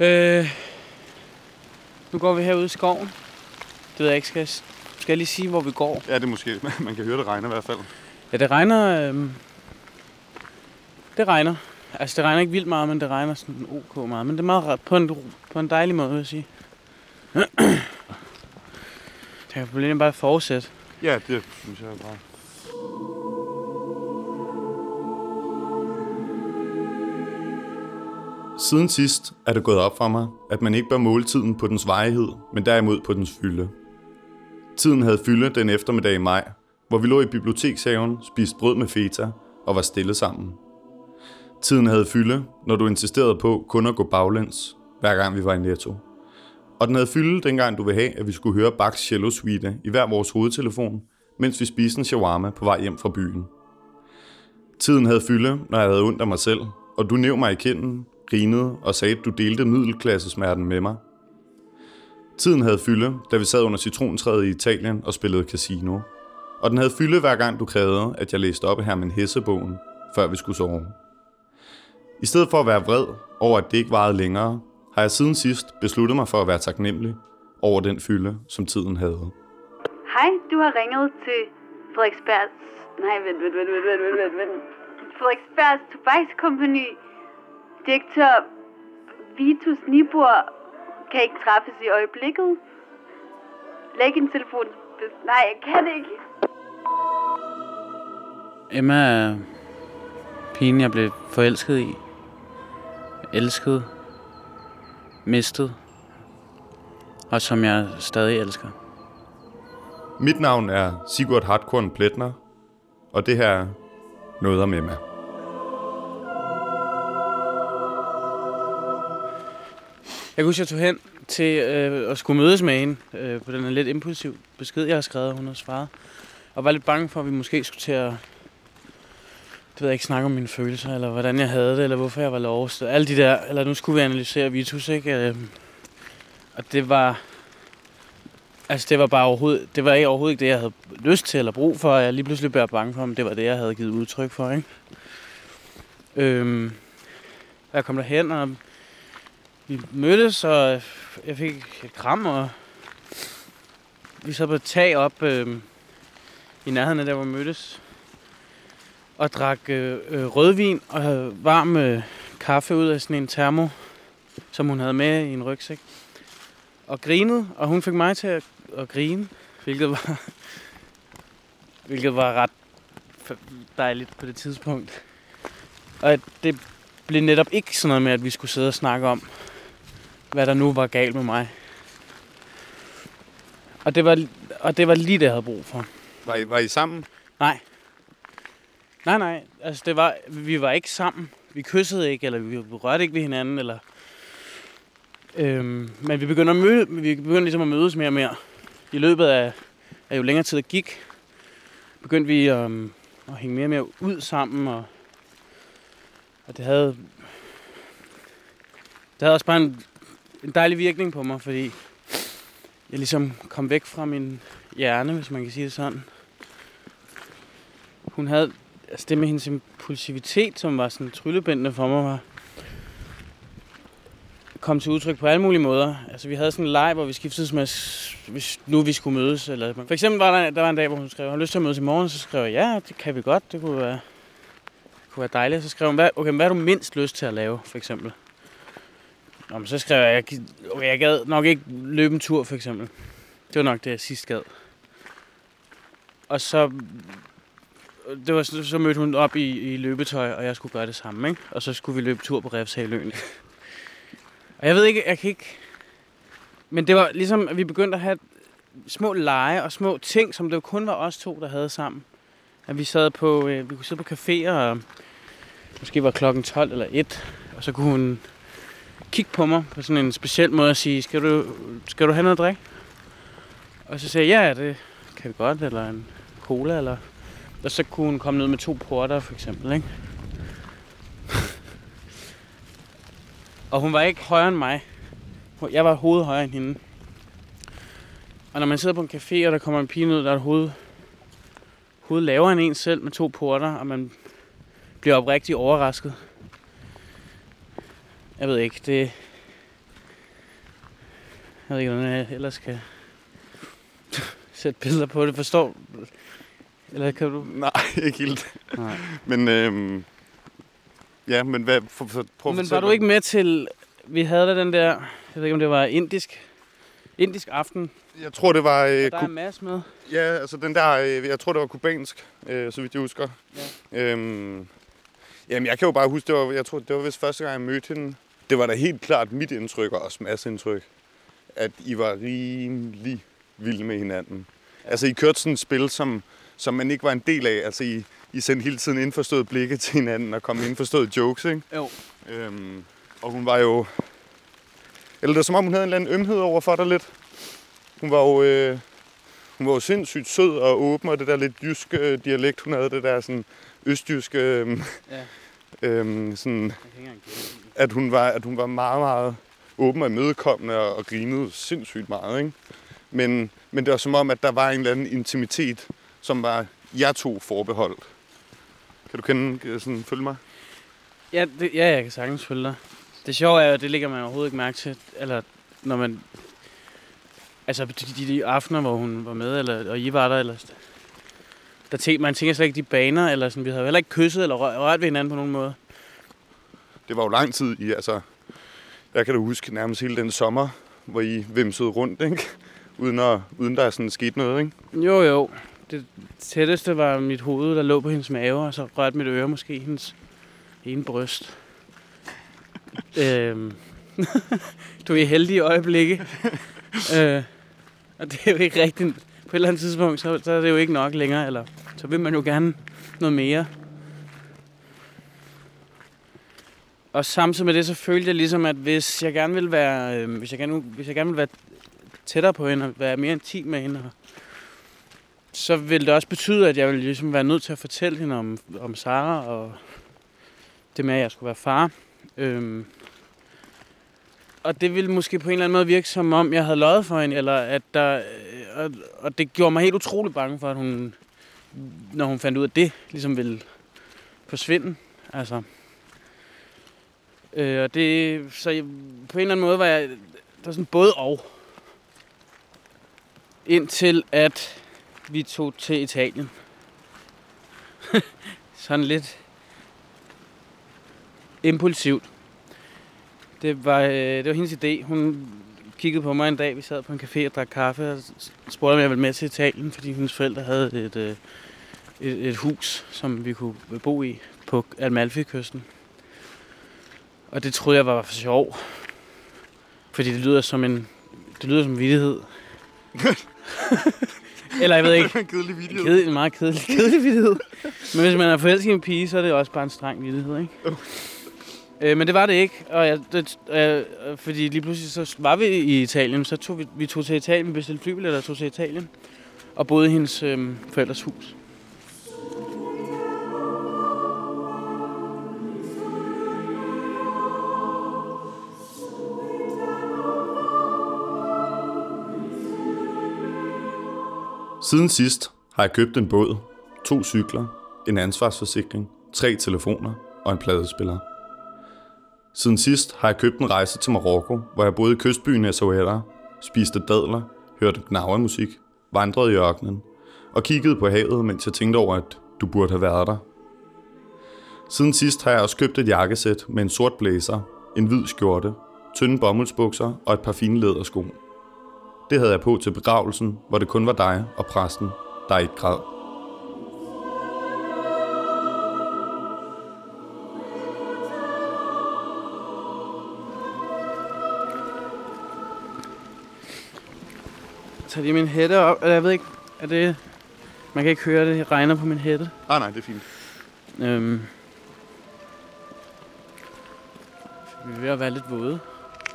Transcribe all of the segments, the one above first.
Øh, nu går vi herude i skoven. Det ved jeg ikke. Skal jeg, skal jeg lige sige, hvor vi går? Ja, det er måske. Man kan høre, det regner i hvert fald. Ja, det regner... Øh, det regner. Altså, det regner ikke vildt meget, men det regner sådan ok meget. Men det er meget på en, på en dejlig måde, vil jeg sige. Jeg kan lige bare fortsætte. Ja, det synes jeg bare. Siden sidst er det gået op for mig, at man ikke bør måle tiden på dens vejhed, men derimod på dens fylde. Tiden havde fylde den eftermiddag i maj, hvor vi lå i bibliotekshaven, spiste brød med feta og var stille sammen. Tiden havde fylde, når du insisterede på kun at gå baglæns, hver gang vi var i Netto. Og den havde fylde, dengang du ville have, at vi skulle høre Bachs cello suite i hver vores hovedtelefon, mens vi spiste en shawarma på vej hjem fra byen. Tiden havde fylde, når jeg havde ondt af mig selv, og du næv mig i kinden, grinede og sagde, at du delte middelklassesmerten med mig. Tiden havde fylde, da vi sad under citrontræet i Italien og spillede casino. Og den havde fylde hver gang du krævede, at jeg læste op her med Hessebogen, før vi skulle sove. I stedet for at være vred over, at det ikke varede længere, har jeg siden sidst besluttet mig for at være taknemmelig over den fylde, som tiden havde. Hej, du har ringet til Frederiksbergs... Nej, vent, vent, vent, vent, vent, vent, vent. Frederiksbergs Tobakskompagni. Direktør Vitus Nibor kan ikke træffes i øjeblikket. Læg en telefon. Nej, jeg kan ikke. Emma er pigen, jeg blev forelsket i. Elsket. Mistet. Og som jeg stadig elsker. Mit navn er Sigurd Hartkorn Pletner, og det her er Noget om Emma. Jeg kunne huske, jeg tog hen til øh, at skulle mødes med hende øh, på den her lidt impulsiv besked, jeg har skrevet, hun har svaret. Og var lidt bange for, at vi måske skulle til at det ved jeg ikke, snakke om mine følelser, eller hvordan jeg havde det, eller hvorfor jeg var lost. Alle de der, eller nu skulle vi analysere Vitus, ikke? Øh, og det var, altså det var bare overhovedet, det var ikke overhovedet ikke det, jeg havde lyst til eller brug for. Jeg lige pludselig blev bange for, om det var det, jeg havde givet udtryk for, ikke? Øhm, jeg kom derhen, og vi mødtes, og jeg fik et kram, og vi så på et tag op øh, i nærheden af der, hvor vi mødtes og drak øh, øh, rødvin og havde varm øh, kaffe ud af sådan en termo, som hun havde med i en rygsæk. Og grinede, og hun fik mig til at, at grine, hvilket var, hvilket var ret dejligt på det tidspunkt. Og det blev netop ikke sådan noget med, at vi skulle sidde og snakke om, hvad der nu var galt med mig. Og det var, og det var lige det, jeg havde brug for. Var I, var I sammen? Nej. Nej, nej. Altså, det var, vi var ikke sammen. Vi kyssede ikke, eller vi rørte ikke ved hinanden, eller... Øhm, men vi begyndte, at møde, vi begyndte ligesom at mødes mere og mere. I løbet af, af jo længere tid der gik, begyndte vi øhm, at hænge mere og mere ud sammen, og, og det havde... Det havde også bare en, en dejlig virkning på mig, fordi jeg ligesom kom væk fra min hjerne, hvis man kan sige det sådan. Hun havde altså det med hendes impulsivitet, som var sådan tryllebindende for mig, var kom til udtryk på alle mulige måder. Altså vi havde sådan en leg, hvor vi skiftede med, hvis nu vi skulle mødes. Eller, for eksempel var der, der var en dag, hvor hun skrev, har lyst til at mødes i morgen? Så skrev jeg, ja, det kan vi godt. Det kunne være, det kunne være dejligt. Så skrev hun, hvad, okay, hvad har du mindst lyst til at lave, for eksempel? Nå, men så skrev jeg, jeg, okay, jeg gad nok ikke løbe en tur, for eksempel. Det var nok det, jeg sidst gad. Og så det var, så mødte hun op i, i løbetøj, og jeg skulle gøre det samme, ikke? Og så skulle vi løbe tur på Refshaløen. og jeg ved ikke, jeg kan ikke... Men det var ligesom, at vi begyndte at have små lege og små ting, som det kun var os to, der havde sammen. At vi sad på, øh, vi kunne sidde på caféer, og måske var klokken 12 eller 1, og så kunne hun kigge på mig på sådan en speciel måde og sige, skal du, skal du have noget drik? Og så sagde jeg, ja, det kan vi godt, eller en cola, eller og så kunne hun komme ned med to porter, for eksempel, ikke? og hun var ikke højere end mig. Jeg var hovedet højere end hende. Og når man sidder på en café, og der kommer en pige ned, der er hovedet, hovedet lavere end en selv med to porter, og man bliver oprigtigt overrasket. Jeg ved ikke, det... Jeg ved ikke, hvordan jeg ellers skal sætte billeder på det. Forstår Eller kan du? Nej, ikke helt. Nej. Men, øhm, ja, men hvad, for, for, prøv Men var du ikke med til... Vi havde da den der... Jeg ved ikke, om det var indisk... Indisk aften. Jeg tror, det var... Øh, Der er masse med. ja, altså den der... Øh, jeg tror, det var kubansk, øh, så vidt jeg husker. Ja. Øhm, jamen, jeg kan jo bare huske, det var, jeg tror, det var vist første gang, jeg mødte hende. Det var da helt klart mit indtryk, og også masse indtryk, at I var rimelig vilde med hinanden. Altså, I kørte sådan et spil, som, som man ikke var en del af. Altså, I, I sendte hele tiden indforstået blikke til hinanden og kom indforstået jokes, ikke? Jo. Øhm, og hun var jo... Eller det er som om, hun havde en eller anden ømhed over for dig lidt. Hun var jo, øh, hun var jo sindssygt sød og åben, og det der lidt jyske øh, dialekt, hun havde, det der sådan østjyske, øh, Ja. Øhm, sådan, at hun var, at hun var meget, meget åben og imødekommende og, og grinede sindssygt meget, ikke? Men, men det var som om, at der var en eller anden intimitet, som var jeg to forbeholdt. Kan du kende, sådan, følge mig? Ja, det, ja, jeg kan sagtens følge dig. Det sjove er, at det ligger man overhovedet ikke mærke til, eller når man... Altså, de, de, de aftener, hvor hun var med, eller, og I var der, eller... Der tænker, man tænker slet ikke de baner, eller sådan, vi havde heller ikke kysset eller rørt, ved hinanden på nogen måde. Det var jo lang tid i, altså... Jeg kan da huske nærmest hele den sommer, hvor I vimsede rundt, ikke? Uden, at, uden der sådan skete noget, ikke? Jo, jo. Det tætteste var mit hoved, der lå på hendes mave, og så rørte mit øre måske hendes ene bryst. øhm. du er i heldige øjeblikke. øh, og det er jo ikke rigtigt. På et eller andet tidspunkt, så, så er det jo ikke nok længere, eller så vil man jo gerne noget mere. Og samtidig med det, så følte jeg ligesom, at hvis jeg gerne vil være, øh, hvis jeg gerne, hvis jeg gerne vil være tættere på hende, og være mere intim med hende, og så ville det også betyde, at jeg ville ligesom være nødt til at fortælle hende om, om Sara og det med, at jeg skulle være far. Øhm, og det ville måske på en eller anden måde virke som om, jeg havde løjet for hende, eller at der, øh, og, og det gjorde mig helt utrolig bange for, at hun, når hun fandt ud af det, ligesom ville forsvinde. Altså, øh, og det, så jeg, på en eller anden måde var jeg, der var sådan både og. Indtil at vi tog til Italien. Sådan lidt impulsivt. Det var, øh, det var hendes idé. Hun kiggede på mig en dag, vi sad på en café og drak kaffe, og spurgte, om jeg ville med til Italien, fordi hendes forældre havde et, øh, et, et hus, som vi kunne bo i på Amalfi-kysten. Og det troede jeg var for sjov. Fordi det lyder som en det lyder som en vittighed. Eller jeg ved ikke. Kedelig En, video. kedelig, en meget kedelig, kedelig vittighed. Men hvis man er forelsket i en pige, så er det også bare en streng vittighed, ikke? Øh, men det var det ikke, og jeg, det, øh, fordi lige pludselig så var vi i Italien, så tog vi, vi tog til Italien, vi bestilte flybilletter og tog til Italien, og boede i hendes øh, forældres hus. Siden sidst har jeg købt en båd, to cykler, en ansvarsforsikring, tre telefoner og en pladespiller. Siden sidst har jeg købt en rejse til Marokko, hvor jeg boede i kystbyen Essaouira, spiste dadler, hørte gnavermusik, vandrede i ørkenen og kiggede på havet, mens jeg tænkte over, at du burde have været der. Siden sidst har jeg også købt et jakkesæt med en sort blazer, en hvid skjorte, tynde bomuldsbukser og et par fine lædersko. Det havde jeg på til begravelsen, hvor det kun var dig og præsten, der ikke græd. Så lige min hætte op, eller jeg ved ikke, er det... Man kan ikke høre det, jeg regner på min hætte. Ah nej, det er fint. Øhm, vi er ved at være lidt våde.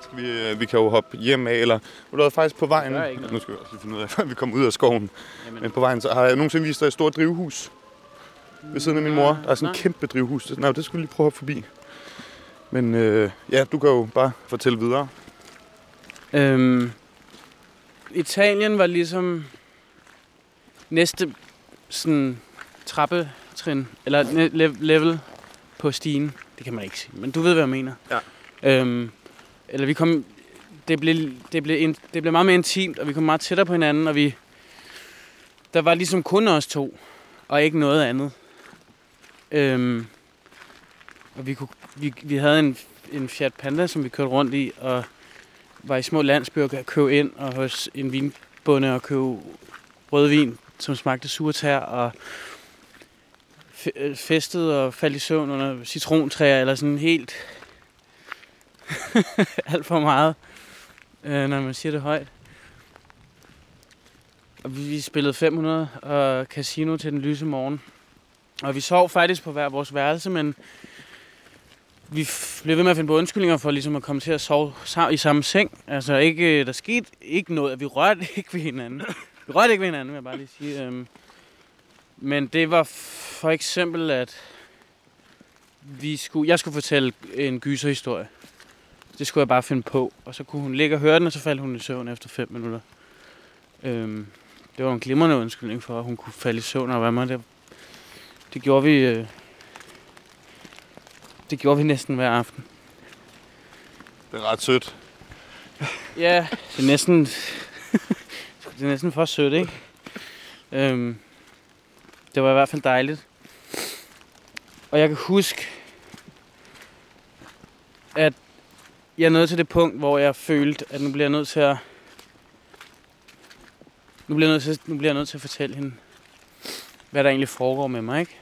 Skal vi, øh, vi kan jo hoppe hjem af, eller du er faktisk på vejen. Det gør ikke noget. Nu skal vi også lige finde ud af, at vi kommer ud af skoven. Jamen, Men på vejen, så har jeg nogensinde vist dig et stort drivhus ved siden af min mor. Der er sådan et Nej. kæmpe drivhus. Det- Nej, det skulle vi lige prøve at hoppe forbi. Men øh, ja, du kan jo bare fortælle videre. Øhm, Italien var ligesom næste sådan trappetrin, eller ne- level på stigen. Det kan man ikke sige, men du ved, hvad jeg mener. Ja. Øhm, eller vi kom det blev, det, blev in, det blev meget mere intimt, og vi kom meget tættere på hinanden, og vi, der var ligesom kun os to, og ikke noget andet. Øhm, og vi, kunne, vi, vi havde en, en Fiat Panda, som vi kørte rundt i, og var i små landsbyer og købe ind, og hos en vinbonde og købe rødvin, som smagte surtær, og øh, festet festede og faldt i søvn under citrontræer, eller sådan helt alt for meget, øh, når man siger det højt. Og vi, vi spillede 500 og casino til den lyse morgen. Og vi sov faktisk på hver vores værelse, men vi blev ved med at finde på undskyldninger for ligesom at komme til at sove i samme seng. Altså ikke, øh, der skete ikke noget, vi rørte ikke ved hinanden. Vi rørte ikke ved hinanden, vil jeg bare lige sige. Øhm, men det var for eksempel, at vi skulle, jeg skulle fortælle en gyserhistorie. Det skulle jeg bare finde på. Og så kunne hun ligge og høre den, og så faldt hun i søvn efter 5 minutter. Øhm, det var en glimrende undskyldning for, at hun kunne falde i søvn og være med. Det, det gjorde vi... Øh, det gjorde vi næsten hver aften. Det er ret sødt. Ja, det er næsten... det er næsten for sødt, ikke? Øhm, det var i hvert fald dejligt. Og jeg kan huske, at jeg nåede til det punkt, hvor jeg følte, at nu bliver jeg nødt til at... Nu bliver jeg nødt til, nu bliver jeg nødt til at fortælle hende, hvad der egentlig foregår med mig, ikke?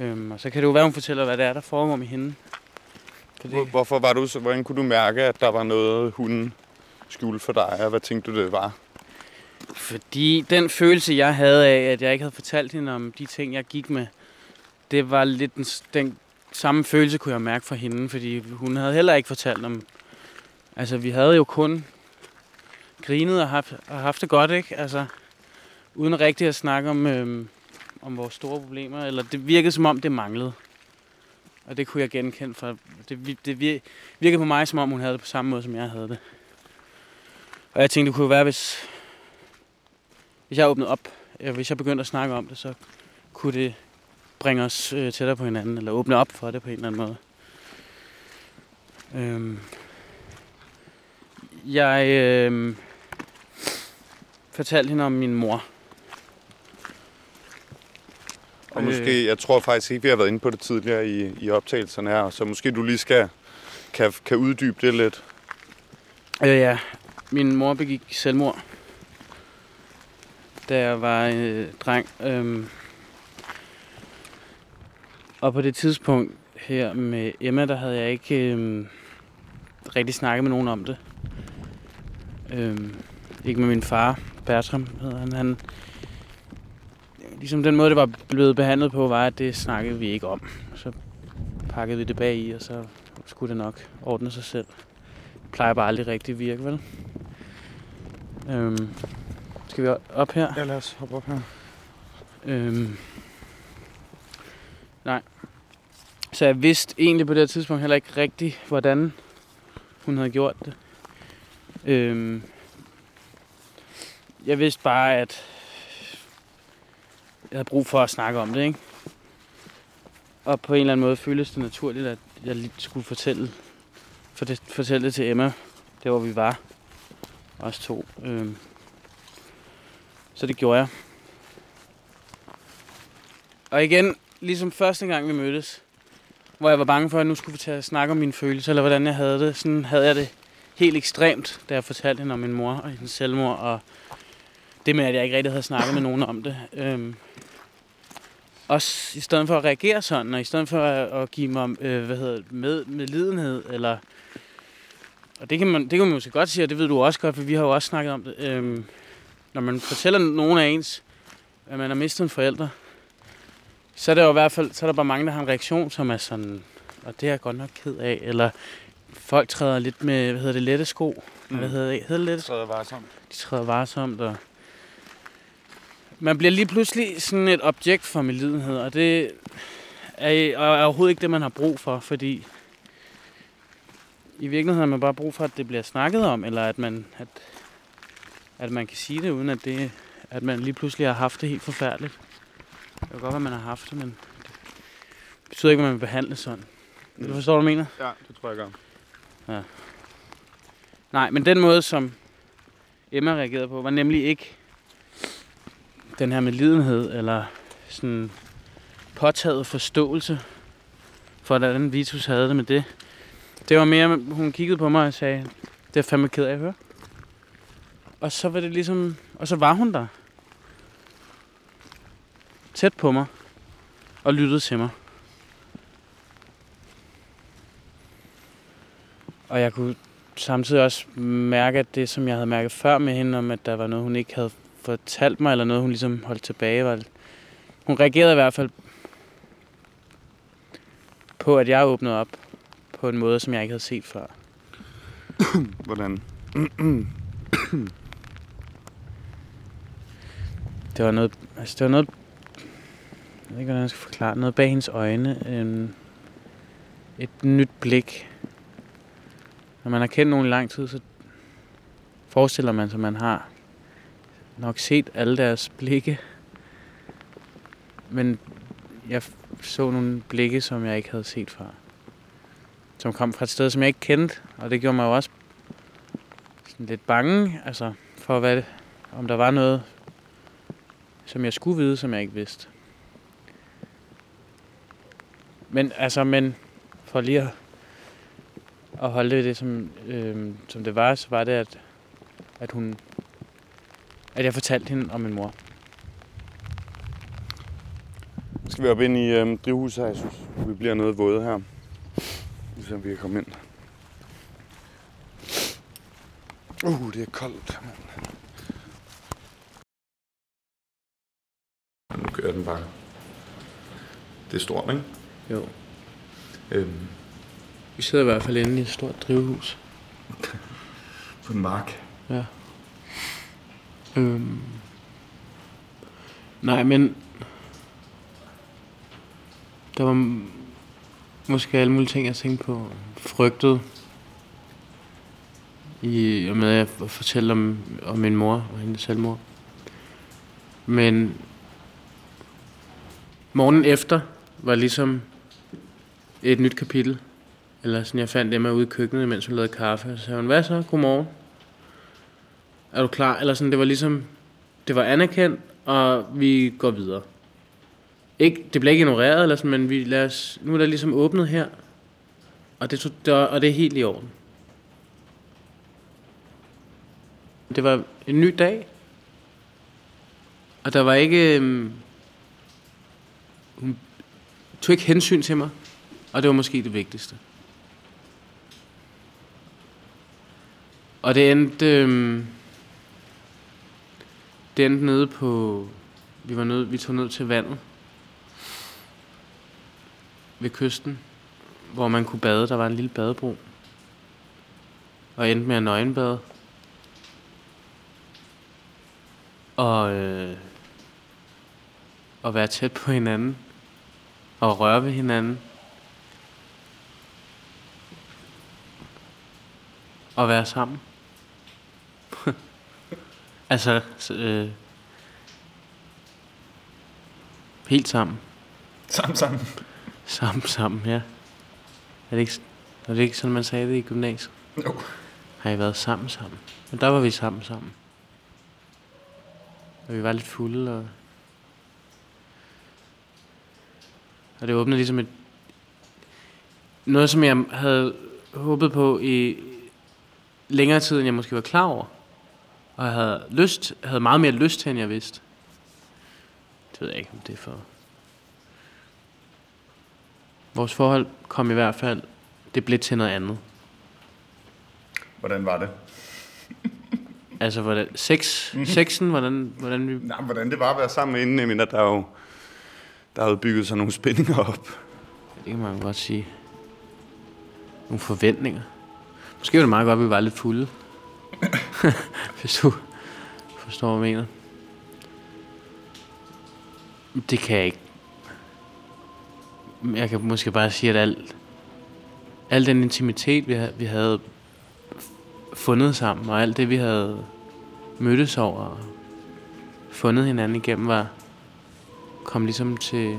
Øhm, og så kan det jo være, hun fortæller, hvad det er, der foregår med hende. For Hvor- Hvorfor var du så, hvordan kunne du mærke, at der var noget, hun skjulte for dig, og hvad tænkte du, det var? Fordi den følelse, jeg havde af, at jeg ikke havde fortalt hende om de ting, jeg gik med, det var lidt den, den samme følelse, kunne jeg mærke fra hende, fordi hun havde heller ikke fortalt om... Altså, vi havde jo kun grinet og haft, og haft det godt, ikke? Altså, uden rigtig at snakke om, øhm, om vores store problemer, eller det virkede som om, det manglede. Og det kunne jeg genkende for. Det, vi- det virkede på mig, som om hun havde det på samme måde, som jeg havde det. Og jeg tænkte, det kunne være, hvis, hvis jeg åbnede op, øh, hvis jeg begyndte at snakke om det, så kunne det bringe os øh, tættere på hinanden, eller åbne op for det på en eller anden måde. Øhm. Jeg øh, fortalte hende om min mor. Og Øh. måske, jeg tror faktisk ikke, vi har været inde på det tidligere i, i optagelserne her, så måske du lige skal kan, kan uddybe det lidt. Øh, ja, min mor begik selvmord, da jeg var øh, dreng. Øhm. Og på det tidspunkt her med Emma, der havde jeg ikke øh, rigtig snakket med nogen om det. Øhm. Ikke med min far, Bertram hedder han. han. Ligesom den måde, det var blevet behandlet på, var, at det snakkede vi ikke om. Så pakkede vi det bag i, og så skulle det nok ordne sig selv plejer bare aldrig rigtig virke, vel? Øhm, skal vi op her? Ja, lad os hoppe op her. Øhm, nej. Så jeg vidste egentlig på det tidspunkt heller ikke rigtigt, hvordan hun havde gjort det. Øhm, jeg vidste bare, at jeg havde brug for at snakke om det, ikke? Og på en eller anden måde føltes det naturligt, at jeg lige skulle fortælle, for det, fortælle det til Emma, der hvor vi var, os to. Øhm, så det gjorde jeg. Og igen, ligesom første gang vi mødtes, hvor jeg var bange for, at nu skulle vi tage at snakke om mine følelser, eller hvordan jeg havde det. Sådan havde jeg det helt ekstremt, da jeg fortalte hende om min mor og hendes selvmord, og det med, at jeg ikke rigtig havde snakket med nogen om det. Øhm, også i stedet for at reagere sådan, og i stedet for at, at give mig øh, hvad hedder det, med, medlidenhed, eller... Og det kan, man, det kan man måske godt sige, og det ved du også godt, for vi har jo også snakket om det. Øhm, når man fortæller nogen af ens, at man har mistet en forælder, så er der jo i hvert fald, så er der bare mange, der har en reaktion, som er sådan, og det er jeg godt nok ked af, eller folk træder lidt med, hvad hedder det, lette sko, mm. hvad hedder det, hedder det lette sko? Så var sammen. De træder varsomt, og man bliver lige pludselig sådan et objekt for medlidenhed, og det er, og er overhovedet ikke det, man har brug for, fordi i virkeligheden har man bare brug for, at det bliver snakket om, eller at man, at, at man kan sige det, uden at, det, at man lige pludselig har haft det helt forfærdeligt. Det kan godt være, at man har haft det, men det betyder ikke, at man vil behandle sådan. Mm. Du forstår, hvad du mener? Ja, det tror jeg gør. Nej, men den måde, som Emma reagerede på, var nemlig ikke den her med lidenhed, eller sådan påtaget forståelse for, hvordan Vitus havde det med det. Det var mere, hun kiggede på mig og sagde, det er fandme ked af at høre. Og så var det ligesom, og så var hun der. Tæt på mig. Og lyttede til mig. Og jeg kunne samtidig også mærke, at det, som jeg havde mærket før med hende, om at der var noget, hun ikke havde fortalt mig, eller noget, hun ligesom holdt tilbage, var, hun reagerede i hvert fald på, at jeg åbnede op på en måde, som jeg ikke havde set før. Hvordan? Det var noget, altså det var noget, jeg ved ikke, hvordan jeg skal forklare, noget bag hendes øjne, en, et nyt blik. Når man har kendt nogen i lang tid, så forestiller man sig, at man har nok set alle deres blikke. Men jeg så nogle blikke, som jeg ikke havde set før. Som kom fra et sted, som jeg ikke kendte, og det gjorde mig jo også sådan lidt bange, altså for hvad, om der var noget, som jeg skulle vide, som jeg ikke vidste. Men altså, men for lige at, at holde det, som, øh, som det var, så var det, at, at hun, at jeg fortalte hende om min mor. Nu skal vi op ind i øhm, drivhuset her, jeg synes. Vi bliver noget våde her. Nu ser vi kan komme ind. Uh, det er koldt, mand. Nu kører den bare. Det er stort, ikke? Jo. Øhm, Vi sidder i hvert fald inde i et stort drivhus. på en mark. Ja. Øhm. Nej, men... Der var måske alle mulige ting, jeg tænkte på. Frygtet. I og med at jeg fortælle om, om min mor og hendes selvmord. Men morgen efter var ligesom et nyt kapitel. Eller sådan, jeg fandt Emma ude i køkkenet, mens hun lavede kaffe. Så sagde hun, hvad så? Godmorgen. Er du klar? Eller sådan, det var ligesom, det var anerkendt, og vi går videre. Ikke, det blev ikke ignoreret, eller sådan, men vi lad os, nu er der ligesom åbnet her, og det, og det er helt i orden. Det var en ny dag, og der var ikke, øhm, hun tog ikke hensyn til mig, og det var måske det vigtigste. Og det endte, øhm, det endte nede på, vi var nede, vi tog ned til vandet ved kysten, hvor man kunne bade. Der var en lille badebro. Og endte med at nøgenbade. Og, øh, og være tæt på hinanden. Og røre ved hinanden. Og være sammen altså, så, øh, helt sammen. Sammen, sammen. Sammen, sammen, ja. Er det ikke, er det ikke sådan, man sagde det i gymnasiet? Jo. Har I været sammen sammen? Men der var vi sammen sammen. Og vi var lidt fulde, og... Og det åbnede ligesom et... Noget, som jeg havde håbet på i længere tid, end jeg måske var klar over. Og jeg havde, lyst, havde meget mere lyst til, end jeg vidste. Det ved jeg ikke, om det er for... Vores forhold kom i hvert fald... Det blev til noget andet. Hvordan var det? Altså, hvordan, sex, sexen, hvordan, hvordan vi... Nej, hvordan det var at være sammen hende, men at der er jo der er jo bygget sig nogle spændinger op. Det kan man godt sige. Nogle forventninger. Måske var det meget godt, at vi var lidt fulde. Hvis du forstår, hvad jeg mener. Det kan jeg ikke. Jeg kan måske bare sige, at alt, al den intimitet, vi havde, vi havde fundet sammen, og alt det, vi havde mødtes over, og fundet hinanden igennem, var kom ligesom til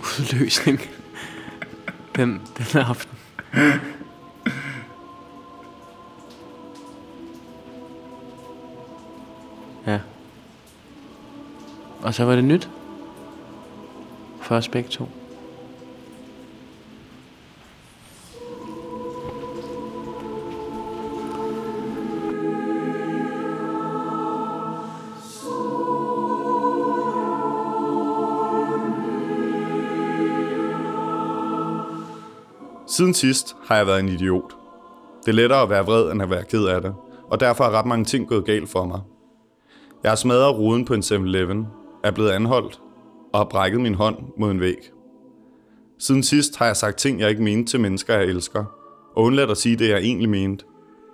udløsning den, den aften. Og så var det nyt. For os begge to. Siden sidst har jeg været en idiot. Det er lettere at være vred, end at være ked af det, og derfor er ret mange ting gået galt for mig. Jeg har smadret ruden på en 7-Eleven, er blevet anholdt og har brækket min hånd mod en væg. Siden sidst har jeg sagt ting, jeg ikke mente til mennesker, jeg elsker, og undladt at sige det, jeg egentlig mente.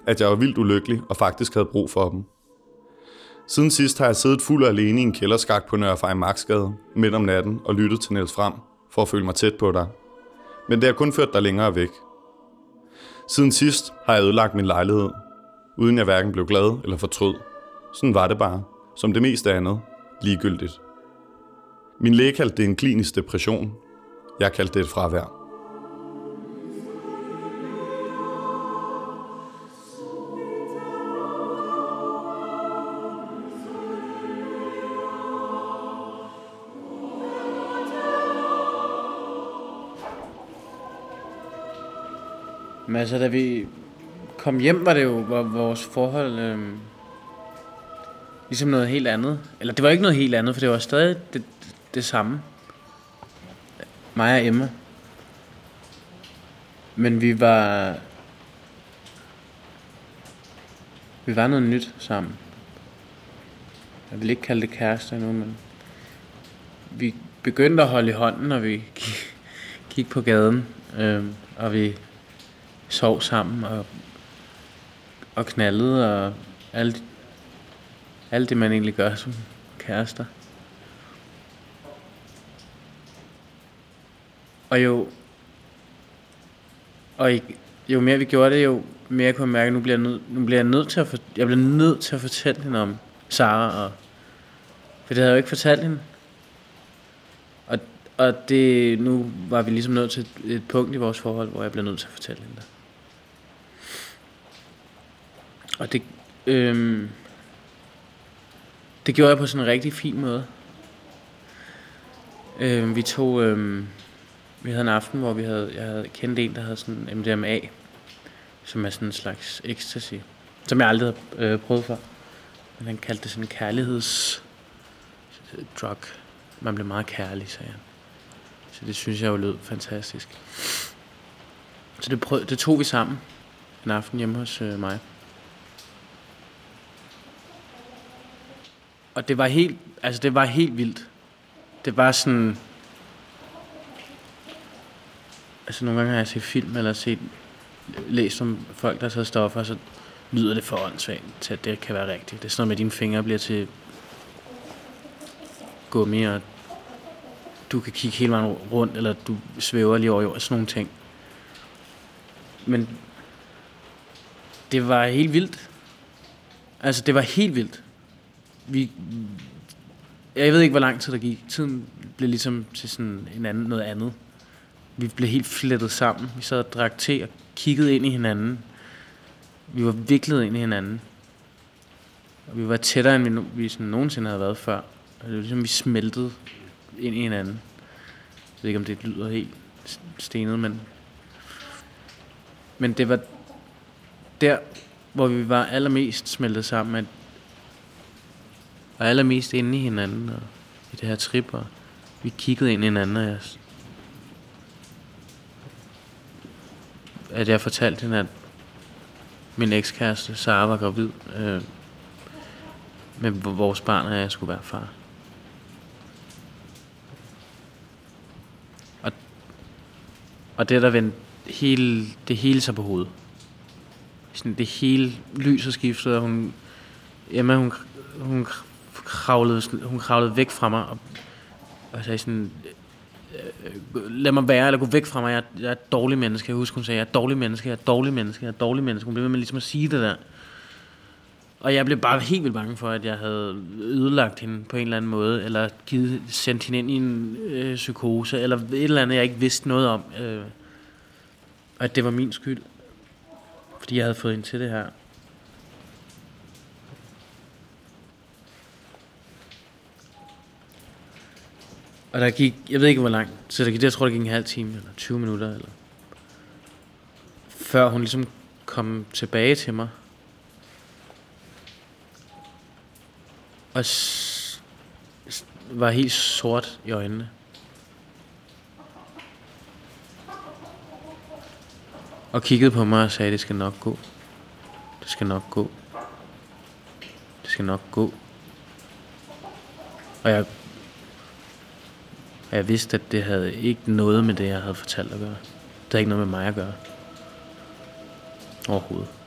At jeg var vildt ulykkelig og faktisk havde brug for dem. Siden sidst har jeg siddet fuld og alene i en kælderskak på Nørre Fejmarksgade midt om natten og lyttet til Niels Frem for at føle mig tæt på dig. Men det har kun ført dig længere væk. Siden sidst har jeg ødelagt min lejlighed, uden jeg hverken blev glad eller fortrød. Sådan var det bare, som det meste andet, ligegyldigt. Min læge kaldte det en klinisk depression. Jeg kaldte det et fravær. Men altså, da vi kom hjem, var det jo var vores forhold øh, ligesom noget helt andet. Eller det var ikke noget helt andet, for det var stadig det, det samme. Mig og Emma. Men vi var... Vi var noget nyt sammen. Jeg vil ikke kalde det kæreste endnu, men... Vi begyndte at holde i hånden, når vi gik, gik på gaden. Øh, og vi sov sammen og, og knaldede og alt, alt det, man egentlig gør som kærester. Og jo, og jo mere vi gjorde det, jo mere kunne jeg mærke, at nu bliver jeg nød, nu bliver jeg nødt til at, for, jeg bliver nødt til at fortælle hende om Sara, og, for det havde jeg jo ikke fortalt hende. Og, og det, nu var vi ligesom nødt til et, et punkt i vores forhold, hvor jeg blev nødt til at fortælle hende det. Og det, øhm, det gjorde jeg på sådan en rigtig fin måde. Øh, vi tog, Øh, vi havde en aften, hvor vi havde, jeg havde kendt en, der havde sådan MDMA, som er sådan en slags ecstasy, som jeg aldrig havde øh, prøvet før. Men han kaldte det sådan en kærligheds drug. Man blev meget kærlig, sagde han. Så det synes jeg jo lød fantastisk. Så det, prøv, det tog vi sammen en aften hjemme hos øh, mig. Og det var helt, altså det var helt vildt. Det var sådan, altså nogle gange har jeg set film eller set, læst om folk, der har taget stoffer, så lyder det for åndssvagt til, at det kan være rigtigt. Det er sådan noget med, at dine fingre bliver til gummi, og du kan kigge hele vejen rundt, eller du svæver lige over jorden, sådan nogle ting. Men det var helt vildt. Altså, det var helt vildt. Vi, jeg ved ikke, hvor lang tid der gik. Tiden blev ligesom til sådan en anden, noget andet. Vi blev helt flettet sammen. Vi sad og drak te og kiggede ind i hinanden. Vi var viklet ind i hinanden. Og vi var tættere, end vi, no- vi sådan nogensinde havde været før. Og det var ligesom, vi smeltede ind i hinanden. Jeg ved ikke, om det lyder helt stenet, men... Men det var der, hvor vi var allermest smeltet sammen, at og allermest inde i hinanden, og i det her trip, og vi kiggede ind i hinanden, og jeg, at jeg fortalte hende, at min ekskæreste, Sara, var gravid, øh, med vores barn, og jeg skulle være far. Og, og det der vendte hele, det hele sig på hovedet. Sådan det hele lyset skiftede, og hun, Emma, hun, hun kravlede, hun kravlede væk fra mig, og, og sagde sådan, øh, øh, lad mig være, eller gå væk fra mig, jeg, er- jeg er et dårligt menneske. Jeg husker, hun sagde, jeg er et dårligt menneske, jeg er et dårligt menneske, jeg er et dårligt menneske. Hun blev ved med ligesom at sige det der. Og jeg blev bare helt vildt bange for, at jeg havde ødelagt hende på en eller anden måde, eller givet, sendt hende ind i en øh, psykose, eller et eller andet, jeg ikke vidste noget om. Øh, og at det var min skyld. Fordi jeg havde fået hende til det her. Og der gik, jeg ved ikke hvor langt, så der gik, jeg tror der gik en halv time, eller 20 minutter, eller før hun ligesom kom tilbage til mig. Og s- s- var helt sort i øjnene. Og kiggede på mig og sagde, det skal nok gå. Det skal nok gå. Det skal nok gå. Og jeg, og jeg vidste, at det havde ikke noget med det, jeg havde fortalt at gøre. Det havde ikke noget med mig at gøre. Overhovedet.